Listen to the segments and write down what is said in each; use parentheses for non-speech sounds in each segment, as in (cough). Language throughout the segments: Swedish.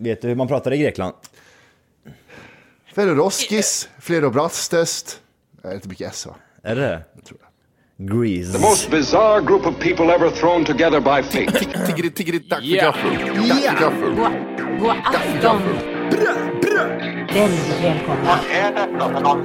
Vet du hur man pratar i Grekland? Ferroskis, Flerobrastest. Det är inte mycket S va? Är det det? Jag tror det. Grease. The most bizarre group of people ever thrown together by fate. Tiggeri, tiggeri, dack för gaffel. Dack för gaffel. God afton! Väldigt välkomna. No. Oh no,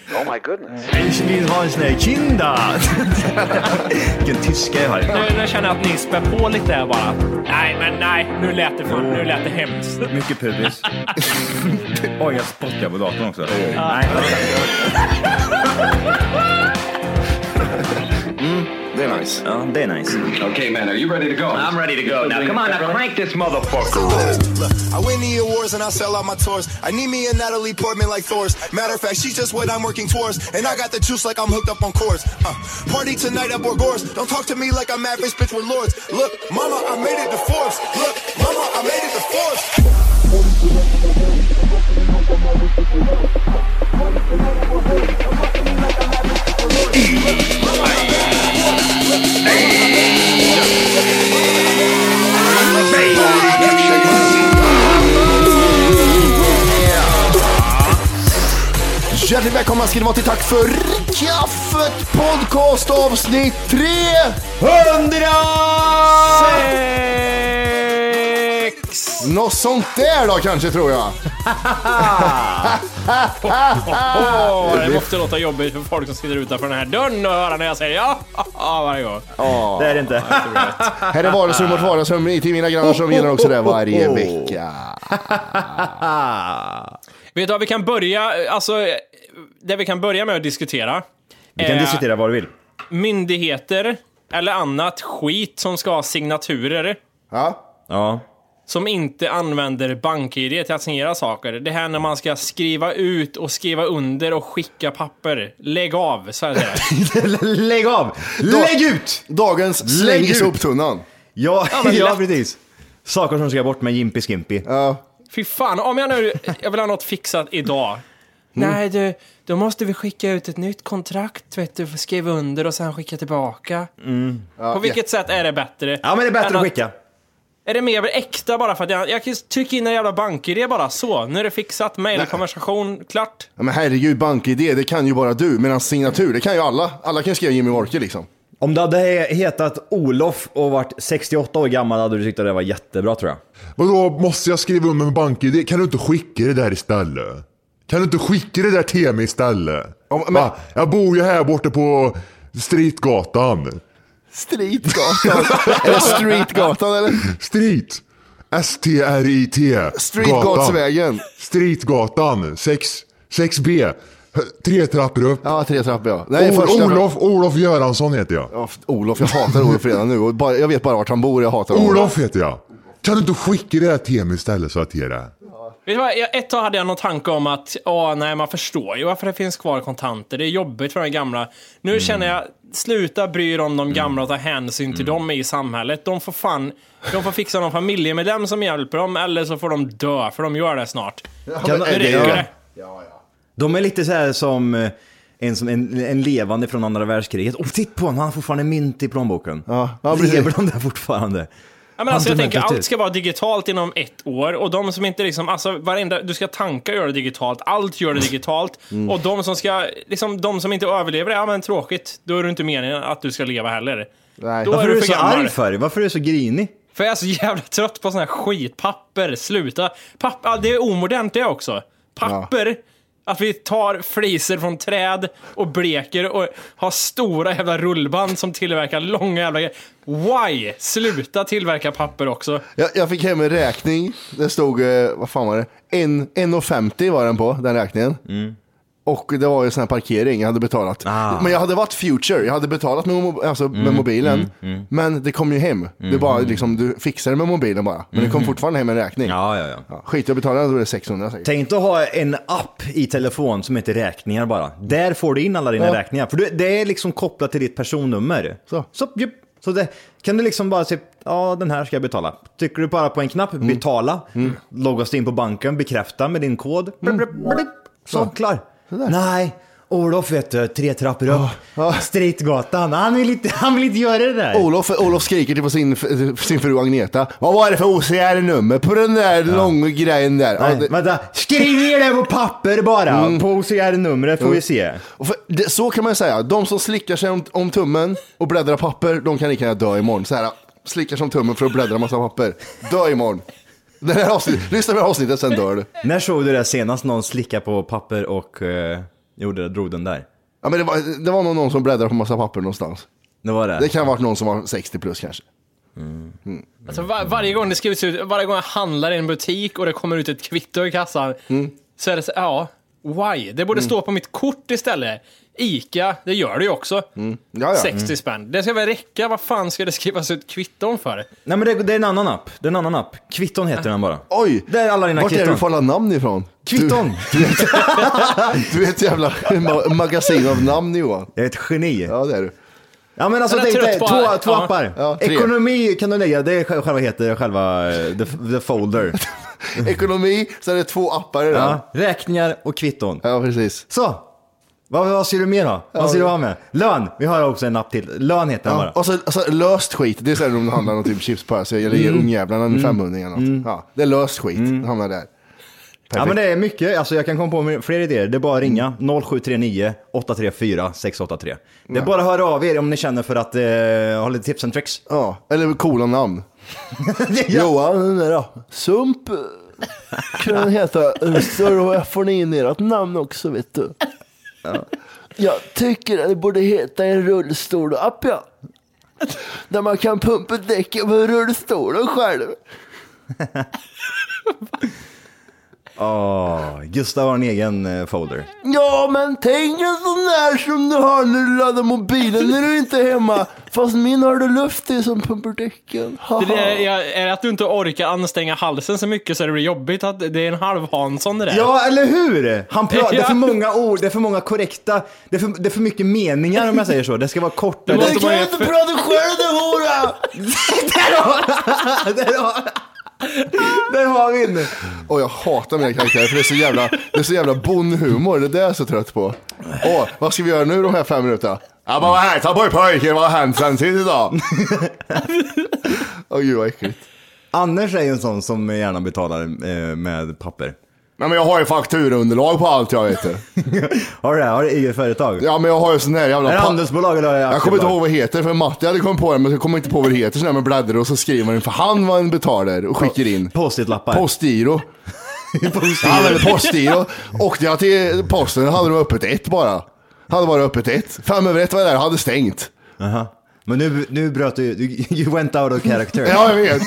Ich vill ha en sån här kinda! (laughs) Vilken tyska jag har. Nu, nu känner jag att ni spär på lite här bara. Nej, men nej. Nu lät det, fan, nu lät det hemskt. Mycket pubis. (laughs) Oj, jag spottar på datorn också. Nej, (laughs) nice. ja, det är nice. okay, man, are you ready to go? I'm ready to go now. Come on, now crank this motherfucker. Look, I win the awards and I sell out my tours. I need me a Natalie Portman like Thor's. Matter of fact, she's just what I'm working towards. And I got the juice like I'm hooked up on chords. Uh, party tonight at Borgores. Don't talk to me like I'm average bitch with lords. Look, mama, I made it to Forbes. Look, mama, I made it to Forbes. Hjärtligt välkomna ska ni vara till Tack för kaffet podcast avsnitt 300! Något sånt där då kanske tror jag. Det måste låta jobbigt för folk som sitter utanför den här dörren och höra när jag säger ja (laughs) varje gång. Det är det inte. Här är vardagsrum mot vardagsrum i till mina grannar som gillar också det varje vecka. (laughs) Vet du vad vi kan börja, alltså det vi kan börja med att diskutera. Vi kan är diskutera vad du vill. Myndigheter eller annat skit som ska ha signaturer. Ja. Ja. som inte använder BankID till att signera saker. Det här när man ska skriva ut och skriva under och skicka papper. Lägg av, så är det. (laughs) Lägg av! Lägg ut! Dagens släng Lägg i ut. soptunnan. Ja, men (laughs) ja lätt. precis. Saker som ska bort med Jimpy Skimpy. Ja. Fy fan, om jag nu jag vill ha något fixat idag. Nej du, då måste vi skicka ut ett nytt kontrakt, vet du, skriva under och sen skicka tillbaka. På vilket sätt är det bättre? Ja, men det är bättre att skicka. Är det mer äkta bara för att jag, jag kan trycka in en jävla BankID bara så. Nu är det fixat, mail, konversation, klart. Ja, men herregud, BankID, det kan ju bara du. Medan signatur, det kan ju alla. Alla kan skriva Jimmy Orke liksom. Om du hade hetat Olof och varit 68 år gammal hade du tyckt att det var jättebra tror jag. Vadå, måste jag skriva under med BankID? Kan du inte skicka det där istället? Kan du inte skicka det där till mig istället? Ja, men- Va? Jag bor ju här borta på Streetgatan. Streetgatan. (laughs) eller Streetgatan eller? Street. S-T-R-I-T. Streetgatsvägen. Streetgatan. 6, 6B. Tre trappor upp. Ja, tre trappor ja. Nej, Ol- första... Olof, Olof Göransson heter jag. Ja, Olof, jag hatar Olof redan nu. Och bara, jag vet bara vart han bor, jag hatar honom. Olof heter jag. Kan du inte skicka det här till mig istället så att jag det? Vet du vad, ett tag hade jag någon tanke om att, åh nej, man förstår ju varför det finns kvar kontanter. Det är jobbigt för de gamla. Nu känner jag, sluta bry er om de gamla och ta hänsyn till dem i samhället. De får fan, de får fixa någon familjemedlem som hjälper dem, eller så får de dö, för de gör det snart. Kan, Nu räcker det. De är lite så här som eh, en, som, en, en levande från andra världskriget. Och titta på honom, han har fortfarande mynt i plånboken. Ja, ja. Lever de där fortfarande? Ja, men alltså, jag tänker allt ska vara digitalt inom ett år och de som inte liksom, alltså varenda, du ska tanka gör det digitalt, allt gör det digitalt Mm. och de som ska, liksom de som inte överlever, ja men tråkigt, då är det inte meningen att du ska leva heller. Nej. Då Varför är är du du för så gammal. arg för? Varför är du så grinig? För jag är så jävla trött på sån här skitpapper, sluta. Papper, det är omodernt det också. Papper, att vi tar fliser från träd och bleker och har stora jävla rullband som tillverkar långa jävla grejer. Why? Sluta tillverka papper också. Jag, jag fick hem en räkning. Det stod, eh, vad fan var det? En- 1,50 var den på, den räkningen. Och det var ju sån här parkering jag hade betalat. Ah. Men jag hade varit future, jag hade betalat med, mo- alltså, med mobilen. Men det kom ju hem. Det bara liksom, du fixar det med mobilen bara. Men det kom fortfarande hem en räkning. Ja, ja, ja. Ja, skit jag betalade, då det 600 säkert. Tänk att ha en app i telefon som heter räkningar bara. Där får du in alla dina Ja. räkningar. För det- är liksom kopplat till ditt personnummer. Så. Så, så det, kan du liksom bara säga, ja den här ska jag betala. Trycker du bara på en knapp, betala, loggas du in på banken, bekräfta med din kod. Blip. Så, klar. Nej, Olof vet du, tre trappor upp. Streetgatan, han vill, inte, han vill inte göra det där. Olof, Olof skriker till på sin, sin fru Agneta. Vad var det för OCR-nummer på den där långa grejen där? Ja, Nej, det, vänta, skriv ner det på papper bara, på OCR-numret får vi se. för, det, så kan man säga, de som slickar sig om, om tummen och bläddrar papper, de kan lika gärna dö imorgon. Så här, slickar sig om tummen för att bläddra massa papper. Dö imorgon. Det här avsnittet, lyssna på det här avsnittet, sen dör du. När såg du det senast någon slicka på papper och eh, gjorde, drog den där? Ja, men det, var, det var nog någon som bläddrade på massa papper någonstans. Det var det? Det kan ha varit någon som var 60 plus kanske. Alltså, var, varje gång det skrivs ut, varje gång jag handlar i en butik och det kommer ut ett kvitto i kassan, så är det så, ja, why? Det borde stå på mitt kort istället. Ica, det gör det ju också. Ja, ja. 60 spänn. Det ska väl räcka, vad fan ska det skrivas ut kvitton för? Nej men det, det är en annan app. Det är en annan app. Kvitton heter den bara. Oj! Där är alla dina Vart är det kvitton. du får alla namn ifrån? Kvitton! Du, du, vet, (laughs) du är ett jävla ma- magasin av namn Johan. Jag är ett geni. Ja, det är du. Ja men alltså är tänk dig, två, två ja. appar. Ja. Ekonomi kan du lägga, det är själva, heter själva eh, the, the folder. (laughs) Ekonomi, så är det två appar i. Ja, Ja, räkningar och kvitton. precis. Så! Vad, vad ser du mer då? Vad ser du ha med? Lön, vi har också en app till. Lön heter den Ja, bara. och så alltså, löst skit, det är så här om det handlar om typ chipspåse eller ger ungjävlarna en 500 eller något. Ja, det är löst skit, det hamnar där. Ja men det är mycket, alltså jag kan komma på fler idéer. Det är bara att ringa 0739 834 683. Det är bara att höra av er om ni känner för att eh, ha lite tips and tricks. Ja, eller coola namn. (laughs) Johan, den där då. Sump eh, kan den heta. Så då får ni in ert namn också vet du. Jag tycker att det borde heta en rullstol-app ja. Där man kan pumpa däcken på rullstolen själv. (laughs) Åh, Gustav har en egen eh, folder. Ja, men tänk en sån där som du har när du laddar mobilen när du inte är hemma. Fast min har du luft i som pumpar däcken. Det är, jag- är det att du inte orkar anstränga halsen så mycket så det blir jobbigt att det är en halv Hansson det där? Ja, eller hur? Han pratar, (laughs) det är för många ord, det är för många korrekta, det är för, det är för mycket meningar om jag säger så. Det ska vara kortare. måste Du kan man ju inte för- prata själv du hora! (laughs) där, har, (laughs) där har (laughs) vi den. Och jag hatar mina karaktärer för det är så jävla, det är så jävla bondhumor. Det är det jag är så trött på. Åh, vad ska vi göra nu de här fem minuterna? Ja men vad här, ta på pojken, vad har hänt sen sist idag? (laughs) Åh gud vad äckligt. Anders är ju en sån som gärna betalar eh, med papper. Nej men jag har ju fakturaunderlag på allt jag vet. (laughs) Har du det? Har du eget företag? Ja men jag har ju sån här jävla... Är det handelsbolag eller Jag kommer inte ihåg vad det heter, för Matti hade kommit på det, men jag kommer inte på vad det heter. Sån där med bläddrar och så skriver man in för han vad en betalar och skickar in. Post-it-lappar. Postgiro. (laughs) Jag använde postgiro. Åkte jag till posten hade de öppet ett bara. Hade bara öppet ett. Fem över ett var jag där, hade stängt. Aha. Men nu, nu bröt du, you went out of character. Ja, jag vet.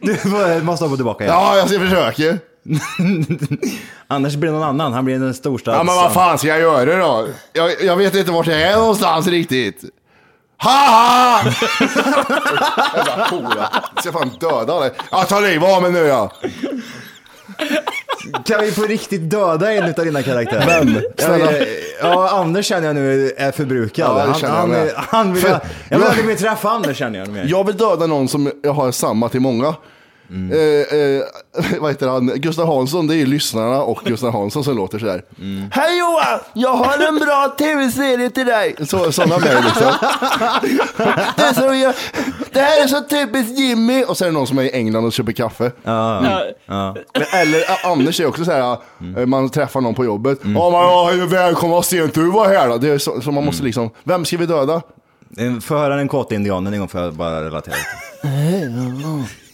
(laughs) Du måste hoppa tillbaka igen. Ja, jag ska försöka. (laughs) Annars blir det någon annan, han blir en storstads... Ja, men vad fan ska jag göra då? Jag, jag vet inte vart jag är någonstans riktigt. Haha! Jävla. Jag ska fan döda dig. Jag tar livet av mig nu ja. Kan vi på riktigt döda en av dina karaktärer? Vem? Ja, Snälla. eh, ja, Anders känner jag nu är förbrukad. Ja, han, han, med. han vill, För- jag, vill aldrig mer träffa Anders känner jag mer. Jag vill döda någon som jag har samma till många. Eh, eh, (laughs) vad heter han? Gustav Hansson, det är ju lyssnarna och Gustav Hansson som låter sådär. Hej Johan! Jag har en bra tv-serie till dig! Så, sådana med liksom. det, är så jag, det här är så typiskt Jimmy! Och så är det någon som är i England och köper kaffe. Ja. Eller ä, Anders är också så här, eh, man träffar någon på jobbet. Ja, men ja, välkommen, vad sent du var här då. Det är så, så man måste liksom, vem ska vi döda? Eh, Få höra den kåta indianen en gång för att bara relatera. (laughs)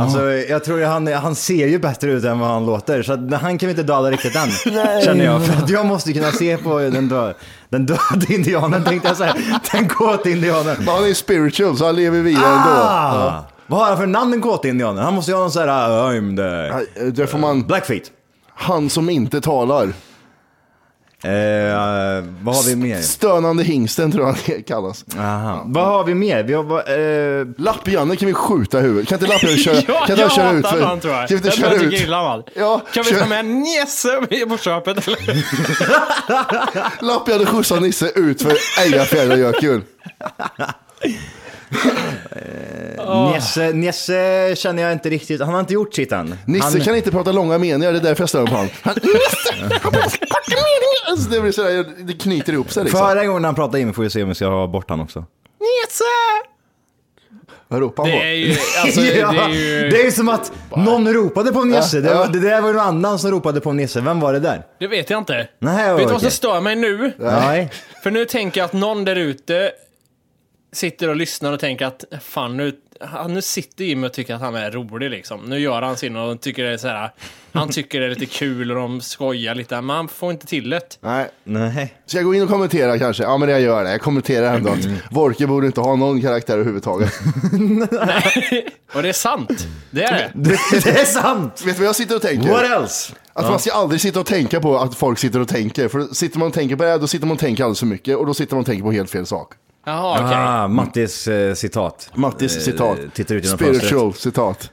Alltså, jag tror han, han ser ju bättre ut än vad han låter, så att han kan vi inte döda riktigt än. (laughs) Känner jag, för att jag måste kunna se på den, dö, den döda indianen tänkte jag säga. Den kåta indianen. Men han är spiritual så han lever vidare ändå. Ah! Vad har han för namn den kåta indianen? Han måste ju ha någon sån här, I'm the... Nej, Det får man, Blackfeet. han som inte talar. Eh, vad har vi mer? Stönande hingsten tror jag han kallas. Aha. Vad har vi mer? Vi har, eh, Lapp-Janne kan vi skjuta i huvudet. Kan inte Lapp-Janne (laughs) köra, Ja, kan jag köra ut för... han tror jag. Kan vi inte jag köra ut? illa. Ja, Kan vi ta med Nisse på köpet? (laughs) Lapp-Janne skjutsar Nisse ut för Ejafjärda gör (laughs) kul. Nisse, Nisse känner jag inte riktigt, han har inte gjort sitt än. Nisse han, kan inte prata långa meningar, det är därför jag stör mig på honom. Han, (laughs) Nisse! Han pratar korta meningar! Alltså, det blir sådär, det knyter ihop sig liksom. Förra gången han pratade in mig får vi se om vi ska ha bort han också. Nisse! Vad ropar han Det på? är ju, alltså, (laughs) det är ju... det är som att någon ropade på Nisse. Det, var, det där var någon annan som ropade på Nisse. Vem var det där? Det vet jag inte. Nej, vet du vad okej. som stör mig nu? Nej. För nu tänker jag att någon där ute sitter och lyssnar och tänker att fan nu, han, nu sitter Jimmy och tycker att han är rolig liksom. Nu gör han sin och tycker det är så här. Han tycker det är lite kul och de skojar lite, men han får inte till det. Nej. Nej. Ska jag gå in och kommentera kanske? Ja men jag gör det. Jag kommenterar ändå att Vorke borde inte ha någon karaktär överhuvudtaget. Och det är sant. Det är det. (laughs) Det, det är sant! Vet du vad jag sitter och tänker? What else? Att man ska aldrig sitta och tänka på att folk sitter och tänker. För sitter man och tänker på det, då sitter man och tänker alldeles för mycket. Och då sitter man och tänker på helt fel sak. Jaha, okej. Ah, Mattis eh, citat. Mattis Eh, citat. Tittar ut genom Spiritual fönstret. citat.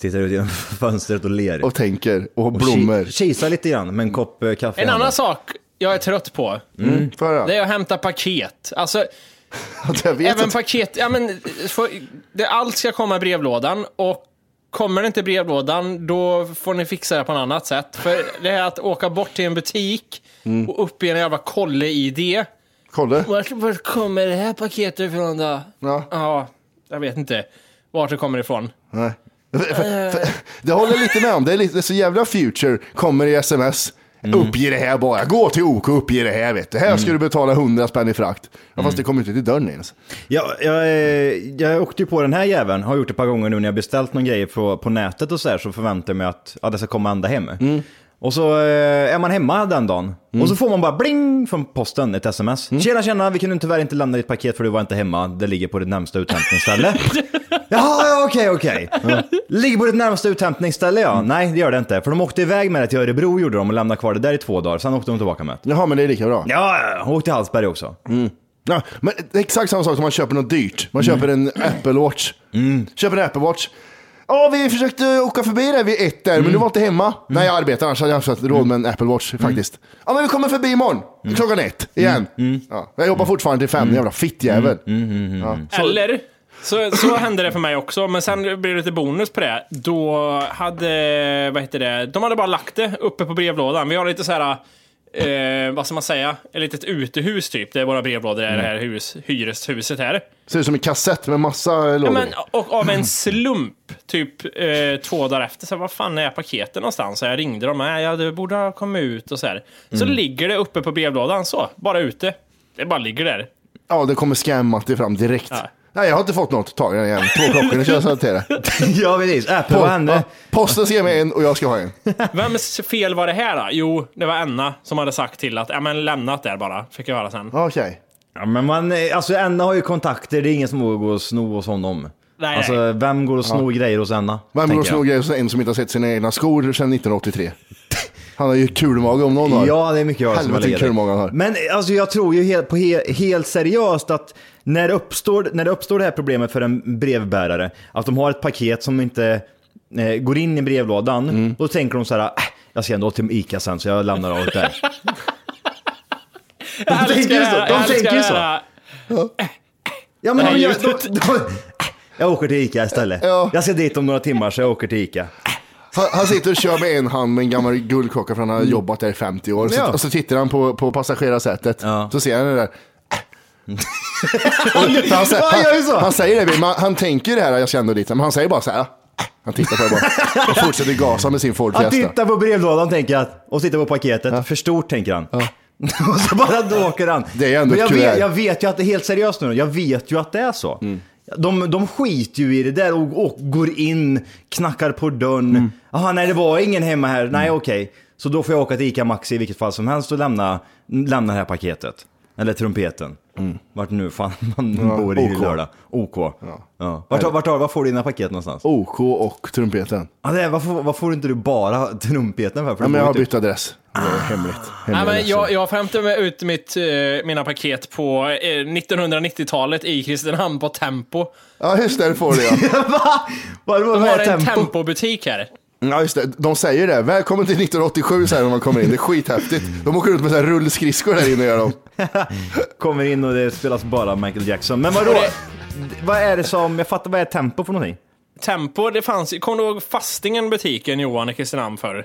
Tittar ut genom (laughs) fönstret och ler. Och tänker. Och har Och blommor. ki- Kisar lite grann med en kopp eh, kaffe i En handen. annan sak jag är trött på, Mm. Får jag det är att hämta paket. Alltså, (laughs) Jag vet även att- paket, ja men, för, det, allt ska komma i brevlådan och kommer det inte i brevlådan, då får ni fixa det på något annat sätt. För det är att åka bort till en butik Mm. och upp i en jävla kolle-ID. Kolla. Vart, vart kommer det här paketet ifrån då? Ja. Ja, jag vet inte vart det kommer ifrån. Nej. För, för, för, det håller jag lite med om. Det är, lite, det är så jävla future. Kommer i sms. Uppge det här bara. Gå till OK och uppge det här vet du. Här ska du betala 100 spänn i frakt. Ja, fast det kommer inte till dörren ens. Ja, jag, eh, jag åkte ju på den här jäveln, har gjort det ett par gånger nu när jag beställt någon grej på, på nätet och så här, så förväntar jag mig att ja, det ska komma ända hem. Och så eh, är man hemma den dagen och så får man bara bling från posten, ett sms. Tjena tjena, vi kunde tyvärr inte lämna ditt paket för du var inte hemma, det ligger på ditt närmsta uthämtningsställe. (laughs) Jaha, ja, okej, okej. Ligger på ditt närmsta uthämtningsställe ja. Nej, det gör det inte. För de åkte iväg med det till Örebro gjorde de och lämnade kvar det där i två dagar. Sen åkte de tillbaka med det. Jaha, men det är lika bra. Ja, ja, och åkte till Hallsberg också. Ja, men det är exakt samma sak som man köper något dyrt. Man köper en Apple Watch. Köper en Apple Watch. Ja, vi försökte åka förbi där vid ett där, men du var inte hemma. Nej, jag arbetar, annars hade jag haft råd med en Apple Watch faktiskt. Ja, men vi kommer förbi imorgon. Klockan ett, igen. Ja, jag jobbar fortfarande till fem, jävla fittjävel. Ja. Eller, så, så hände det för mig också, men sen blir det lite bonus på det. Då hade, vad heter det, de hade bara lagt det uppe på brevlådan. Vi har lite så här, eh, vad ska man säga, ett litet utehus typ, där våra brevlådor är det här hus, hyreshuset här. Ser ut som en kassett med massa lådor. Ja, men, och av en slump, typ eh, två dagar efter, så här, vad fan är paketen någonstans? Så jag ringde dem, nej, ja, det borde ha kommit ut och så här. Så ligger det uppe på brevlådan så, bara ute. Det bara ligger där. Ja, det kommer scam-Matti fram direkt. Ja. Nej, jag har inte fått något. Ta den igen. Två klockor, nu kör jag så till det. (laughs) ja, precis. Apple, vad hände? Ja, posten ska ge mig en och jag ska ha en. Vems fel var det här då? Jo, det var Enna som hade sagt till att, ja men lämnat där bara, fick jag höra sen. Okej. Ja, men man, eh, alltså Enna har ju kontakter, det är ingen som vågar gå och sno hos honom. Nej, alltså nej. vem går och snor grejer hos Enna? Vem går och snor grejer hos en som inte har sett sina egna skor sedan 1983? Han har ju kulmage om någon har. Ja, det är mycket jag som har kulmage han har. Men alltså, jag tror ju helt, på he, helt seriöst att när det, uppstår, när det uppstår det här problemet för en brevbärare, att de har ett paket som inte eh, går in i brevlådan, Mm. då tänker de så här, äh, jag ska ändå till Ica sen så jag lämnar allt där. (laughs) Jag tänker ju det så, de tänker ju det så. här. Ja, men Det de gör, de, de, jag åker till Ica istället. Ja. Jag ska dit om några timmar så jag åker till Ica. Han, sitter och kör med en hand med en gammal guldklocka för han har jobbat där i 50 år. Så, Mm. Ja. Och så tittar han på, på passagerarsätet. Ja. Så ser han det där. (laughs) Han, säger, Ja, han han, han säger det, men han, han tänker det här, jag ändå dit. Men han säger bara så här. Han tittar på det bara. Och fortsätter gasa med sin Ford Han Fiesta. tittar på brevlådan tänker jag, och tittar på paketet. För stort tänker han. (laughs) och så bara då åker han. Det är ändå Men jag vet, jag vet ju att det är helt seriöst nu. Jag vet ju att det är så. Mm. De, de skiter ju i det där och, och går in, knackar på dörren. Mm. Nej det var ingen hemma här. Nej okej. Så då får jag åka till ICA Maxi i vilket fall som helst och lämna, lämna det här paketet. Eller trumpeten. Vart nu fan (laughs) man Mm. Ja, bor i OK. lördag. OK. Ja. Vart, vart, vart, var får du dina paket någonstans? OK och trumpeten. Ja, det är, varför, varför får inte du bara trumpeten för? för Ja, men jag har typ- bytt adress. Det är hemligt. Nej, Hemlig men jag, jag får hämta med ut mitt, eh, mina paket på eh, 1990-talet i Kristinehamn på Tempo. Ja, just det, det får du ja. (laughs) Va? Vad De vad har är en tempo? Tempo-butik här. Ja, just det. De säger det. Välkommen till 1987 säger de när man kommer in. Det är skithäftigt. De åker ut med så här rullskridskor där inne gör de. (laughs) Kommer in och det spelas bara Michael Jackson. Men vadå? Vad är det som, jag fattar vad är tempo för någonting? Tempo, det fanns kommer du ihåg Fastingen butiken Johan i Kristinehamn förr?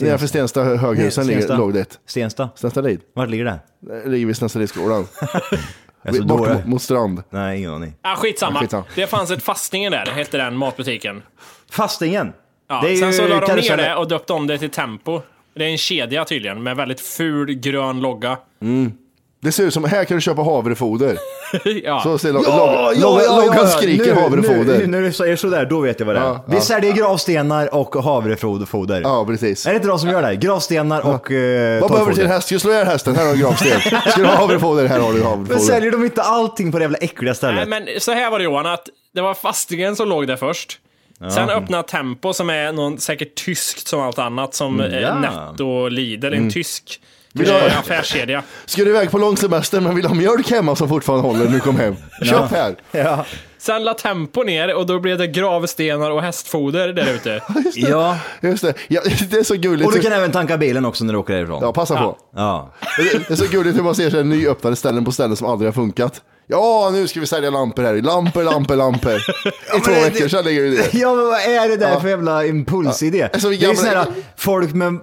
Nedanför Stensta hö- höghusen ligger, Stensta. låg det ett. Stensta. Stensta Lid. Vart ligger det? Det ligger vid Stensta Lidskolan. (laughs) Alltså, Bort mot, mot strand. Nej, ingen aning. Ah, skitsamma. Skitsamma. Det fanns ett Fastingen där, hette den matbutiken. Fastingen. Ja, Det är sen så la de ner det och döpte om det till Tempo. Det är en kedja tydligen, med väldigt ful grön logga. Det ser ut som, här kan du köpa havrefoder. (laughs) ja. Så ser lo- loggan loggan- loggan skriker nu, havrefoder. Nu, när du säger sådär, då vet jag vad det är. Ja, Vi ja. säljer gravstenar och havrefoder. Ja, precis. Är det inte de som gör det? Gravstenar och eh, Vad behöver du till en häst? Just slå ihjäl hästen, här har du gravsten. (laughs) Ska du ha havrefoder? Här har du Men havrefoder. säljer de inte allting på det jävla äckliga Nej, stället? men så här var det Johan, att det var Fastingen som låg där först. Sen öppnade Tempo som är någon säkert tyskt som allt annat, som Mm, ja. mm, Netto Lidl, en tysk Vill du ha- eh, affärskedja. Ska du iväg på lång semester men vill ha mjölk hemma som fortfarande håller när du kom hem? (laughs) Köp här. Ja. Sen la Tempo ner och då blev det gravstenar och hästfoder där ute. (laughs) ja. Just det. Ja, det är så gulligt. Och du kan även tanka bilen också när du åker därifrån. Ja, passa på. Ja. Det det är så gulligt hur man ser så här nyöppnade ställen på ställen som aldrig har funkat. Ja, nu ska vi sälja lampor här. Lampor, lampor, lampor. (laughs) I två det- veckor sedan ligger det det. Ja men vad är det där Ja. för jävla impulsidé? Ja. Alltså, vi det är gamla- sådana folk med,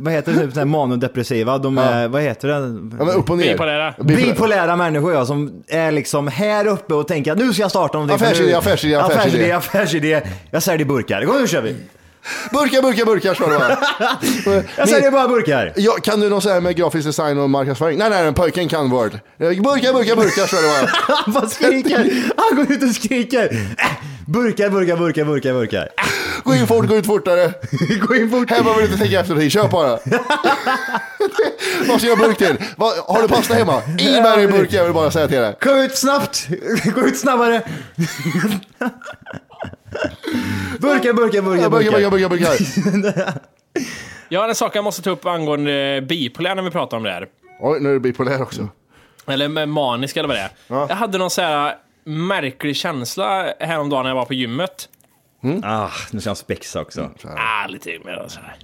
vad heter det, typ manodepressiva, de är, vad heter det? Ja, men upp och ner. Bipolära. Bipolära människor ja, som är liksom här uppe och tänker att nu ska jag starta någonting. Affärsidé, affärsidé, affärsidé. affärsidé. affärsidé. Jag säljer burkar. Kom nu kör vi. Burkar, burkar, burkar står det bara. Jag säljer bara burkar. Ja, kan du något så här med grafisk design och marknadsföring? Nej, nej, pojken kan Word. Burkar, burkar, burkar står det bara. Han bara skriker. Han går ut och skriker. Äh, Burkar, burkar, burkar, burkar, burkar. Gå in fort, gå ut fortare. (laughs) Gå in fort. Här behöver du inte tänka efter dig, kör bara. (laughs) Vad ska jag burk till? Vad, har du pasta hemma? In med dig i burk, jag vill bara säga till dig. Kom ut snabbt. Gå ut snabbare. Burkar, burkar, burkar, Burkar, burkar, burkar. (laughs) Jag har en sak jag måste ta upp angående bipolär när vi pratar om det här. Oj, nu är det bipolär också. Eller med manisk eller vad det är. Ja. Jag hade någon så här märklig känsla häromdagen när jag var på gymmet. Ah, nu ska han spexa också. Ah, lite mer så här.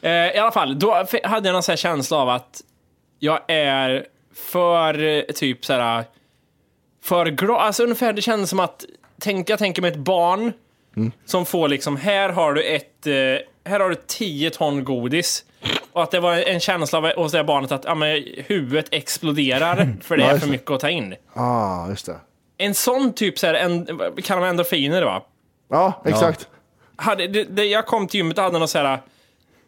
(laughs) eh, I alla fall, då hade jag någon så här känsla av att jag är för eh, typ så här för glad. Alltså ungefär, det kändes som att tänk, jag tänker mig ett barn som får liksom, här har du ett, eh, här har du 10 ton godis. Och att det var en känsla av, hos det här barnet att ja, men, huvudet exploderar för det Ja, är för mycket att ta in. Ah, just det. En sån typ så här, en, kallar man endorfiner va? Ja, exakt. hade, det, det, jag kom till gymmet och hade någon så här.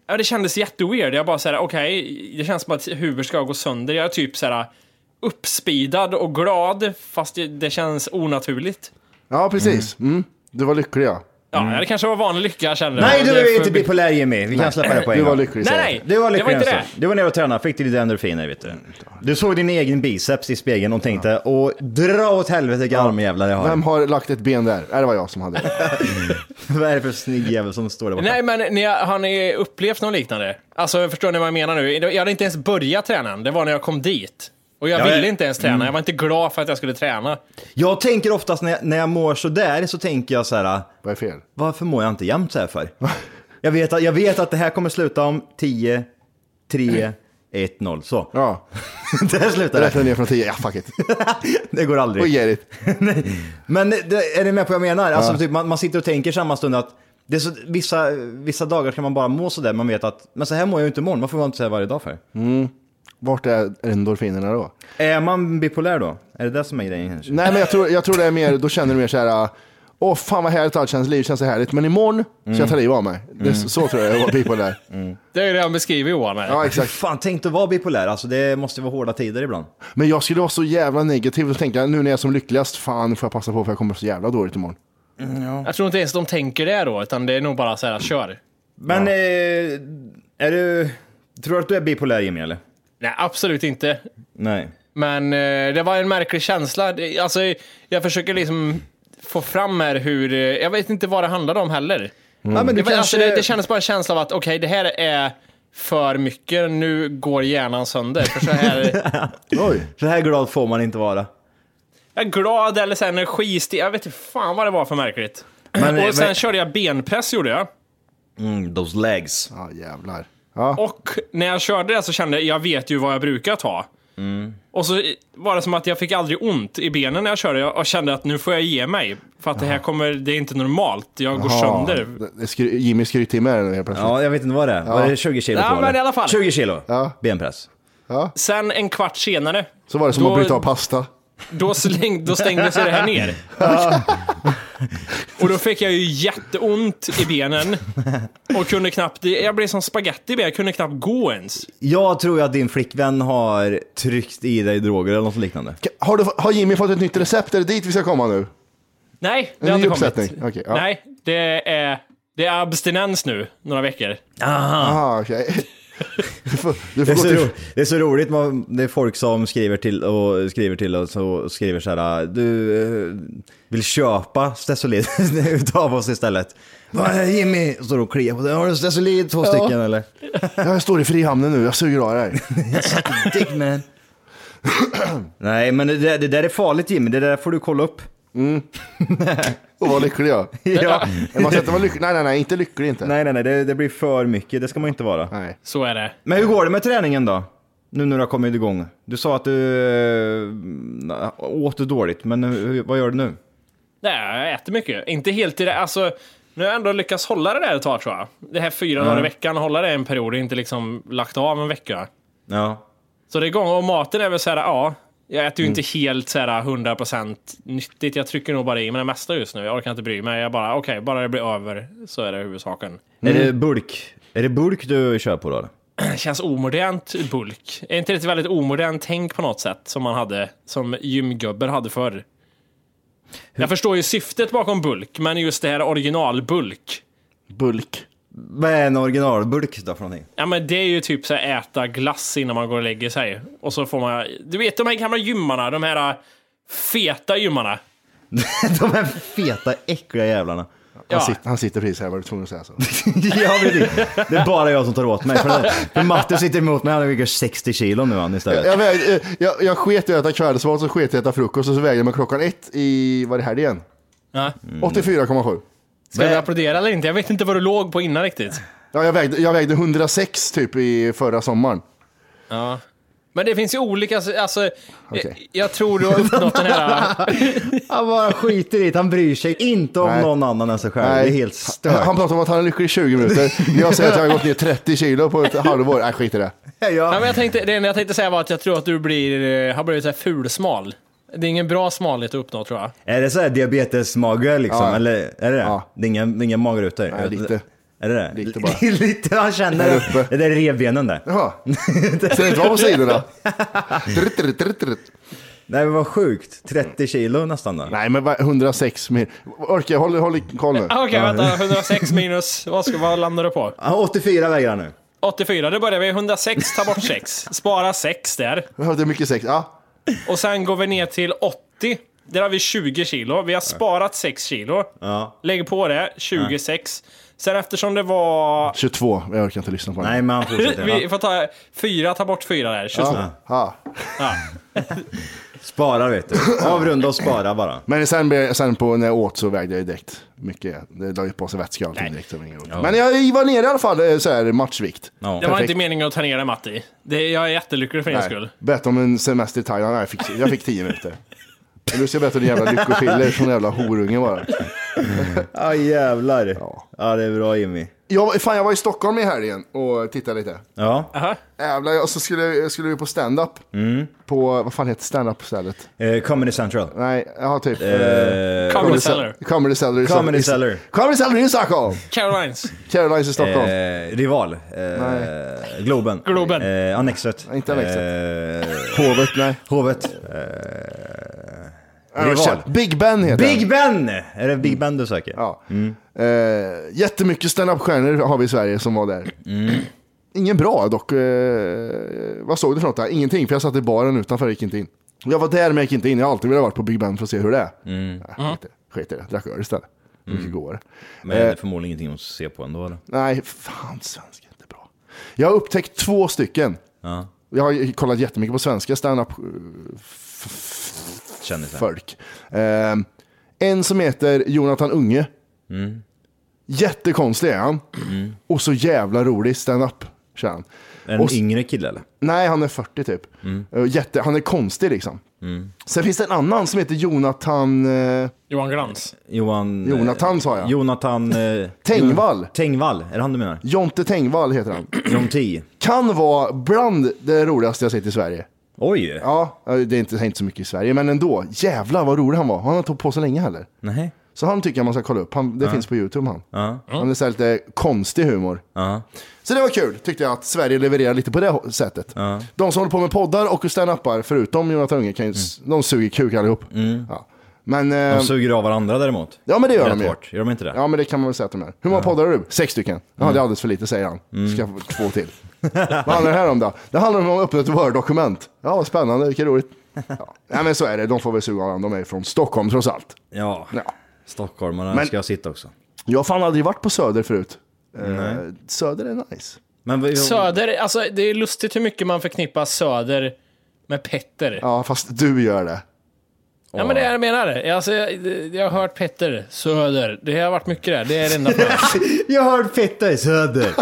Ja, det kändes jätteweird. Jag bara såhär, okej, det känns som att huvudet ska gå sönder. Jag typ såhär uppspeedad och glad, fast det, det känns onaturligt. Ja, precis. Mm. Du var lycklig ja. Ja, det kanske var vanlig lycka jag kände. Nej, du Det är inte bipolär Jimmy. Vi kan släppa det på en Du var gång. lycklig Nej, nej, Du var det lycklig var inte det. Du var nere och tränade, fick lite endorfiner vet du. Du såg din egen biceps i spegeln och tänkte, och dra åt helvete vilka armjävlar jag har. Vem har lagt ett ben där? Nej, det var jag som hade. (laughs) Vad är det för snygg jävel som står där borta? Nej, men ni, har ni upplevt något liknande? Alltså, förstår ni vad jag menar nu? Jag hade inte ens börjat träna än. Det var när jag kom dit. Och jag Ja, ville jag- inte ens träna. Jag var inte glad för att jag skulle träna. Jag tänker oftast när jag, när jag mår sådär så tänker jag så här. Vad är fel? Varför mår jag inte jämt så här för? jag, vet att, jag vet att det här kommer sluta om 10, 3, 1, 0. Så. Ja, (laughs) Där slutar räkna det. ner från tio. Ja, fuck it. (laughs) Det går aldrig. get it. (laughs) Men det, är ni med på vad jag menar? Alltså, typ, man, man sitter och tänker samma stund att det är så, vissa, vissa dagar kan man bara må sådär. Man vet att men så här mår jag ju inte imorgon. Varför mår jag inte så här varje dag för? Vart är endorfinerna då? Är man bipolär då? Är det det som är grejen kanske? Nej, men jag tror, jag tror det är mer, då känner du mer så här. Åh fan vad härligt allt känns, livet känns så härligt. Men imorgon ska jag ta livet av mig. Det, så tror jag jag var bipolär. Det är ju det han beskriver Johan. här. Ja, exakt. Fan, tänk att vara bipolär. Alltså, det måste vara hårda tider ibland. Men jag skulle vara så jävla negativ och tänka nu när jag är som lyckligast, fan får jag passa på för jag kommer så jävla dåligt imorgon. Jag tror inte ens de tänker det då, utan det är nog bara så här, kör. Men eh, är du... Tror du att du är bipolär Jimmy eller? Nej, absolut inte. Nej. Men eh, det var en märklig känsla. Det- Alltså, jag försöker liksom få fram här hur... eh, Jag vet inte vad det handlade om heller. Ja, men du Det, var- kanske... alltså, det, det kändes bara en känsla av att okej, det här är för mycket. Nu går hjärnan sönder. För så här, (laughs) Oj. Så här glad får man inte vara. jag är glad eller så här energistig. Jag vet inte fan vad det var för märkligt. Men, eh, och sen vad- körde jag benpress gjorde jag. Mm, those legs. Ja jävlar. Ja. Och när jag körde det så kände jag, jag vet ju vad jag brukar ta. Mm. Och så var det som att jag fick aldrig ont i benen när jag körde och kände att nu får jag ge mig. För att det här kommer, det är inte normalt. Jag går Jaha, sönder. skry, Jimmy skryter med det helt plötsligt. Ja, jag vet inte vad det är. Var det 20 kilo Ja, på men i alla fall. 20 kilo Ja. benpress. Sen en kvart senare, Så var det som Då- att bryta av pasta. då, släng, då stängde sig det här ner. (laughs) Och då fick jag ju jätteont i benen. Och kunde knappt, jag blev som spaghetti i benen, jag kunde knappt gå ens. Jag tror ju att din flickvän har tryckt i dig droger eller något liknande. Har, du, har Jimmy fått ett nytt recept? Är det dit vi ska komma nu? Nej, det En har inte kommit. uppsättning? Okej, ja. Nej, det är, det är abstinens nu, några veckor. Aha, okej. Du får, du Det får är, gå så till... det är så roligt, man- det är folk som skriver till och skriver till oss och skriver så här, du eh, vill köpa Stesolid (laughs) utav oss istället. Vad är Jimmy? Står och kliar på det. Har du Stesolid två stycken eller? Jag står i Frihamnen nu, jag suger av (laughs) dig. Dick man. Nej, men det, där- det där är farligt Jimmy, det där får du kolla upp. (laughs) Och var lycklig ja. (laughs) Ja. Men Man ska inte vara lycklig. Nej, nej, nej, inte lycklig inte. Nej, nej, nej, det, det blir för mycket, det ska man inte vara. Nej. Så är det. Men hur går det med träningen då? Nu när du har kommit igång. Du sa att du äh, åt du dåligt, men hur, vad gör du nu? Nej, jag äter mycket. Inte helt i det, alltså, nu har jag ändå lyckats hålla det där ett tag tror jag. Det här fyra dagar i veckan, hålla det en period, inte liksom lagt av en vecka. Ja. Så det är igång, och maten är väl såhär, ja, jag äter ju inte helt såhär 100% nyttigt. Jag trycker nog bara i mig det mesta just nu. Jag orkar inte bry mig. Jag bara, okej, bara det blir över så är det huvudsaken. Är det bulk? Är det bulk du kör på då? (clears throat) känns omodernt bulk. Är inte det ett väldigt omodernt tänk på något sätt som man hade, som gymgubbar hade förr? Jag förstår ju syftet bakom bulk, men just det här originalbulk. Bulk. Vad är en originalbulk då för någonting? Ja men det är ju typ så här, äta glass innan man går och lägger sig. Och så får man, du vet de här gamla gymmarna, de här äh, feta gymmarna. (laughs) De här feta, äckliga jävlarna. Han, sitter, han sitter precis här, var du tvungen att säga så. (laughs) ja. Det är bara jag som tar åt mig. För, för Matte sitter emot mig, han väger 60 kilo nu han istället. Jag, vägde, eh, jag, jag sket i att äta kvällsmat, så sket i att äta frukost och så vägde jag mig klockan ett i, var det här igen? Ja. Mm. 84,7. Ska vi applådera eller inte? Jag vet inte vad du låg på innan riktigt. Ja, jag vägde, jag vägde 106 typ i förra sommaren. Ja. Men det finns ju olika, alltså, Okej. jag, jag tror du har uppnått den här... (laughs) Han bara skiter i det, han bryr sig inte om Nej. någon annan än sig själv. Det är helt stört. Han pratar om att han är lycklig i 20 minuter. Jag säger att jag har gått ner 30 kilo på ett halvår. Nej, skit i det. Ja, men jag tänkte, det enda jag tänkte säga var att jag tror att du blir, eh, har blivit så här fulsmal. Det är ingen bra smalhet att uppnå tror jag. Är det så här diabetesmage liksom? Ja. Eller är det det? Ja. Det är inga, det är inga magrutor? Nej, lite. Är det det? Lite bara. (laughs) lite, han känner det. uppe. Det där är revbenen där. Jaha. (laughs) Ser det inte vara på sidorna? Trutt, trutt, trutt, trutt. Nej men vad sjukt. 30 kilo nästan då. Nej, men vad- 106 mer. Orkar, håll, håll i koll nu. (laughs) Okej, vänta. 106 minus, vad, ska, vad landar du på? Ja, 84 väger han nu. 84, då börjar vi 106, ta bort 6. Spara 6 där. Jag hörde mycket sex. Ja. Och sen går vi ner till 80. Där har vi 20 kilo. Vi har sparat 6 kilo. Ja. Lägg på det, 26. Sen eftersom det var... 22. Jag orkar inte lyssna på det. Nej men han fortsätter. (laughs) Vi får ta 4, ta bort 4 där, 22. Ja. Ja. (laughs) Ja. Spara vet du. Avrunda och spara bara. Men sen, sen på, när jag åt så vägde jag ju direkt mycket. Det la ju på sig vätska och allting direkt. roligt. Men jag var nere i alla fall eh, så här matchvikt. Ja. Det var inte meningen att ta ner dig Matti. Det, jag är jättelycklig för din skull. Berätta om en semester i Thailand. Nej, jag fick, jag fick tio minuter. Du ska berätta om din jävla lyckopiller från jävla horunge bara. Ja jävlar. Ja. det är bra Jimmy. Jag, fan, jag var i Stockholm i helgen och tittade lite. Ja. Aha. Jävlar, och så skulle jag skulle vi på stand-up. På, vad fan heter stand-up stället? Eh, Comedy Central. Nej, ja typ. Eh, Comedy Cellar. Comedy Cellar. Comedy Cellar. Comedy Cellar i Stockholm. Carolines. Carolines i Stockholm. Eh, rival. Eh, Globen. Globen. Eh, Annexet. Inte Annexet. Eh, Hovet, nej. Hovet. Eh, rival. Big Ben heter Big. Ben! Är det Big Ben du söker? Ja. Eh, jättemycket stand-up-stjärnor har vi i Sverige som var där. Ingen bra dock. Eh, vad såg du för något där? Ingenting, för jag satt i baren utanför och gick inte in. Jag var där men jag gick inte in. Jag har alltid velat vara på Big Ben för att se hur det är. Mm. skit, i det. skit i det. Drack öl istället. Mycket godare. Men det är Eh, förmodligen ingenting att se på ändå eller? Nej, fan svenska är inte bra. Jag har upptäckt två stycken. Ja. Jag har kollat jättemycket på svenska stand-up eh, Kändisar. folk. Eh, en som heter Jonathan Unge. Jättekonstig är han. Och så jävla rolig stand-up. kör han. En Och yngre kille eller? Nej, han är 40 typ. Eh, Jätte, han är konstig liksom. Sen finns det en annan som heter Jonathan... Eh, Johan Glans. Johan... Jonathan sa jag. Jonathan... Eh, (laughs) Tengvall. Tengvall, är det han du menar? Jonte Tengvall heter han. (clears throat) John T. Kan vara bland det roligaste jag sett i Sverige. Oj! Ja, det är inte, är inte så mycket i Sverige, men ändå. Jävlar vad rolig han var. Han har inte på så länge heller. Nej. Så han tycker jag man ska kolla upp. Han, det finns på YouTube han. Han är så här lite konstig humor. Så det var kul, tyckte jag att Sverige levererar lite på det sättet. De som håller på med poddar och stand-upar, förutom Jonathan Unge, kan ju, s- de suger kuk allihop. Ja. Men, eh, De suger av varandra däremot. ja men det gör Rätt de ju. hårt. Gör de inte det? Ja men det kan man väl säga att de är. Hur många poddar har du? Sex stycken. Ja det är alldeles för lite säger han. Ska få två till. Vad handlar det här om då? Det handlar om att öppna ett Word-dokument. Ja vad spännande, vilket roligt. Ja. Nej men så är det, de får väl suga av varandra. De är från Stockholm trots allt. Ja. Ja. Stockholmarna Men- ska jag sitta också. Jag har fan aldrig varit på Söder förut. Eh, söder är nice. Men vi, Söder, alltså det är lustigt hur mycket man förknippar Söder med Petter. Ja, Ja fast du gör det. men det är jag menar. Alltså, jag, jag har hört Petter, Söder. Det har varit mycket där. Det är det enda för mig. (laughs) Jag har hört Petter Söder.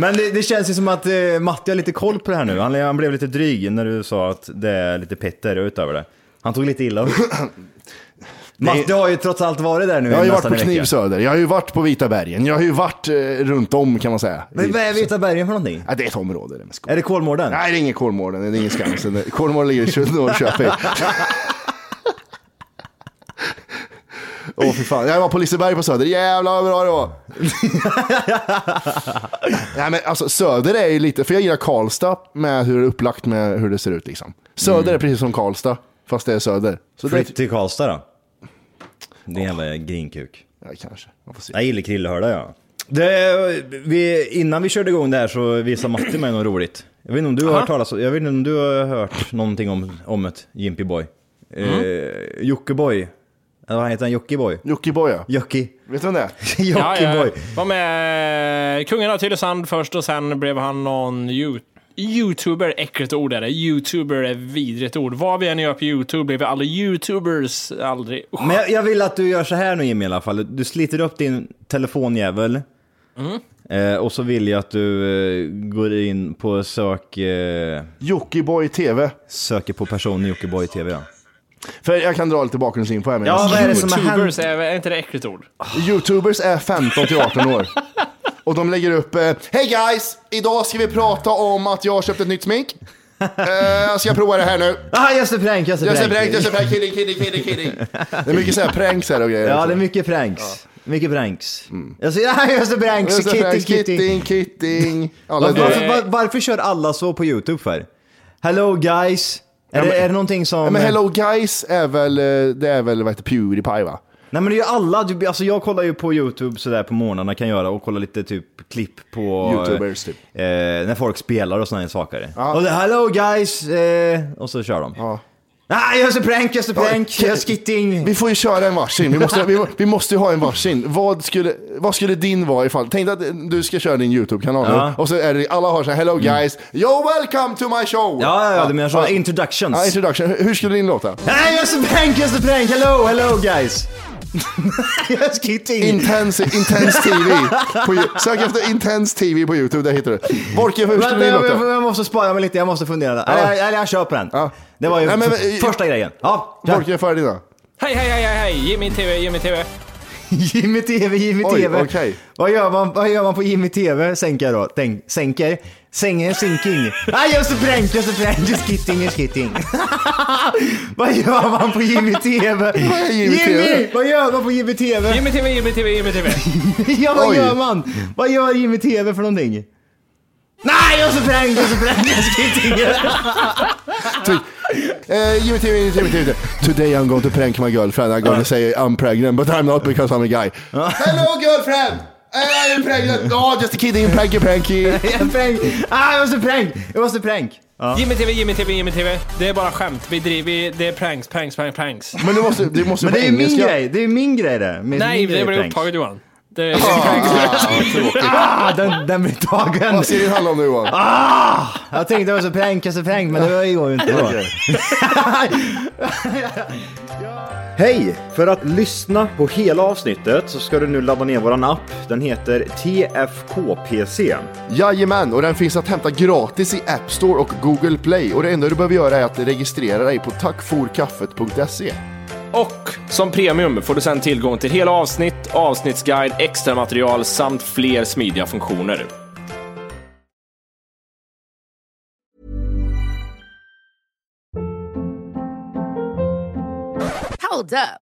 Men det, det känns ju som att eh, Matti har lite koll på det här nu. Han, han blev lite dryg när du sa att det är lite Petter utöver det. Han tog lite illa upp. (clears throat) Matti har ju trots allt varit där nu Jag har ju varit på en vecka. Kniv Söder, jag har ju varit på Vita bergen, jag har ju varit eh, runt om kan man säga. Men vad är Vita bergen för någonting? Ja, det är ett område det med skog. Är det Kolmården? Nej, det är ingen Kolmården, det är ingen Skansen. Kolmården ligger i Norrköping. (laughs) Åh fy fan, jag var på Liseberg på Söder, jävlar vad bra det var. Nej men alltså Söder är ju lite, för jag gillar Karlstad med hur det är upplagt med hur det ser ut liksom. Söder är precis som Karlstad, fast det är Söder. Så det är, Flytt till Karlstad då. Din jävla grinkuk. ja, kanske, man får se. Jag gillar Krillehörda ja. Det, vi, innan vi körde igång det här så visade Matti mig något roligt. Jag vet inte om du har Aha. hört talas jag vet inte om du har hört någonting om, om ett Jimpy Boy. Eh, Jockiboi Eller vad heter han? Jockiboi? Jockiboi ja. Jocki. Vet du vem det är? (laughs) Jockiboi. Var med kungen av Tylösand först och sen blev han någon you- Youtuber, äckligt ord är det. Youtuber är vidrigt ord. Vad vi än gör på Youtube blir vi aldrig Youtubers. Aldrig. Usch. Men jag, jag vill att du gör så här nu Jimmy i alla fall. Du sliter upp din telefonjävel. Mm. Eh, och så vill jag att du eh, går in på sök... Eh, Jockiboi TV. söker på personen Jockiboi TV ja. För jag kan dra lite bakgrundsinfo här. Ja, vad är det som har hänt? Youtubers, är, är inte det äckligt ord? Youtubers är 15 till 18 år. (laughs) Och de lägger upp, eh, hej guys! Idag ska vi prata om att jag har köpt ett nytt smink. (laughs) Eh, jag ska prova det här nu. Ah, det, prank, just det, Just det, prank. prank, just det, prank, kidding, kidding, kidding, kidding. (laughs) Det är mycket såhär pranks här och grejer. Ja, det är mycket pranks. Mycket pranks. Jag säger, ah, (laughs) pranks, Just det, kitting, kitting. kitting, kitting. Alla Varför, varför, var, varför kör alla så på YouTube för? Hello guys. Är, det, är det någonting som... Ja, men Hello Guys är väl, eh, det är väl vad heter Pewdiepie va? Nej men det är ju alla, du- alltså jag kollar ju på YouTube sådär på morgnarna kan göra och kollar lite typ klipp på... Youtubers, typ. Eh, när folk spelar och sådana saker. Ja. Och det, hello guys! Eh, och så kör de. Ja. Ah, just a prank, just a prank, Ja, just kitting. Vi får ju köra en varsin, vi måste, vi, vi måste ju ha en varsin. Vad skulle, vad skulle din vara ifall, tänk att du ska köra din YouTube-kanal Ja. Mm. och så är det, alla har så här, hello guys, yo welcome to my show! Ja, ja, ja, du menar så. Introductions. Ja, introduction. Hur- skulle din låta? Ah, just a prank, just a prank, hello, hello guys! Kitting. Intense, intense TV. På, sök efter Intense TV på YouTube, där hittar du. Borke, hur skulle din jag, jag, jag måste spara mig lite, jag måste fundera. Eller, eller jag kör på den. Ja. Det var ju Nej, men- f- första grejen. Ja, kör. Borke, för dina. Hej, hej, hej, hej, hej! Jimmy TV, Jimmy TV. (laughs) Jimmy TV, Jimmy Oj, TV. okej. Vad, gör man, vad gör man på Jimmy TV? Sänker då? Tänk, sänker? Sängen, sinking. Ah, just det, prank, just det, prank, just kitting, just kitting. vad gör man på Jimmy TV? Vad är Jimmy TV? Vad gör man på Jimmy TV? Jimmy TV, Jimmy TV, Jimmy TV. ja, vad Oj. gör man? Vad gör Jimmy TV för någonting? Nej, just det, prank, just det, prank, just kitting. Uh, Jimmy TV, Jimmy TV. Today I'm going to prank my girlfriend. I'm going to say I'm pregnant, but I'm not because I'm a guy. Hello girlfriend! I am pregnant! No, just kidding, pranky pranky. (laughs) En prank. Ah, jag måste prank. Jag måste prank. Jimmy TV, Jimmy TV, Jimmy TV. Det är bara skämt. Vi driver, det är pranks, pranks, pranks, pranks. Men du måste, du måste Men det är ju min grej. Det är min grej det. Min, Nej, min det blir upptaget Johan. Det är Ah, den, den blir tagen. Vad ska det handla om nu Johan? Ah, jag tänkte det var så prank, så prank, men det går ju inte då. (laughs) Hej! För att lyssna på hela avsnittet så ska du nu ladda ner våran app. Den heter TFKPC. Jajamän, och den finns att hämta gratis i App Store och Google Play. Och det enda du behöver göra är att registrera dig på tackforkaffet.se. Och som premium får du sedan tillgång till hela avsnitt, avsnittsguide, extra material samt fler smidiga funktioner. Hold up.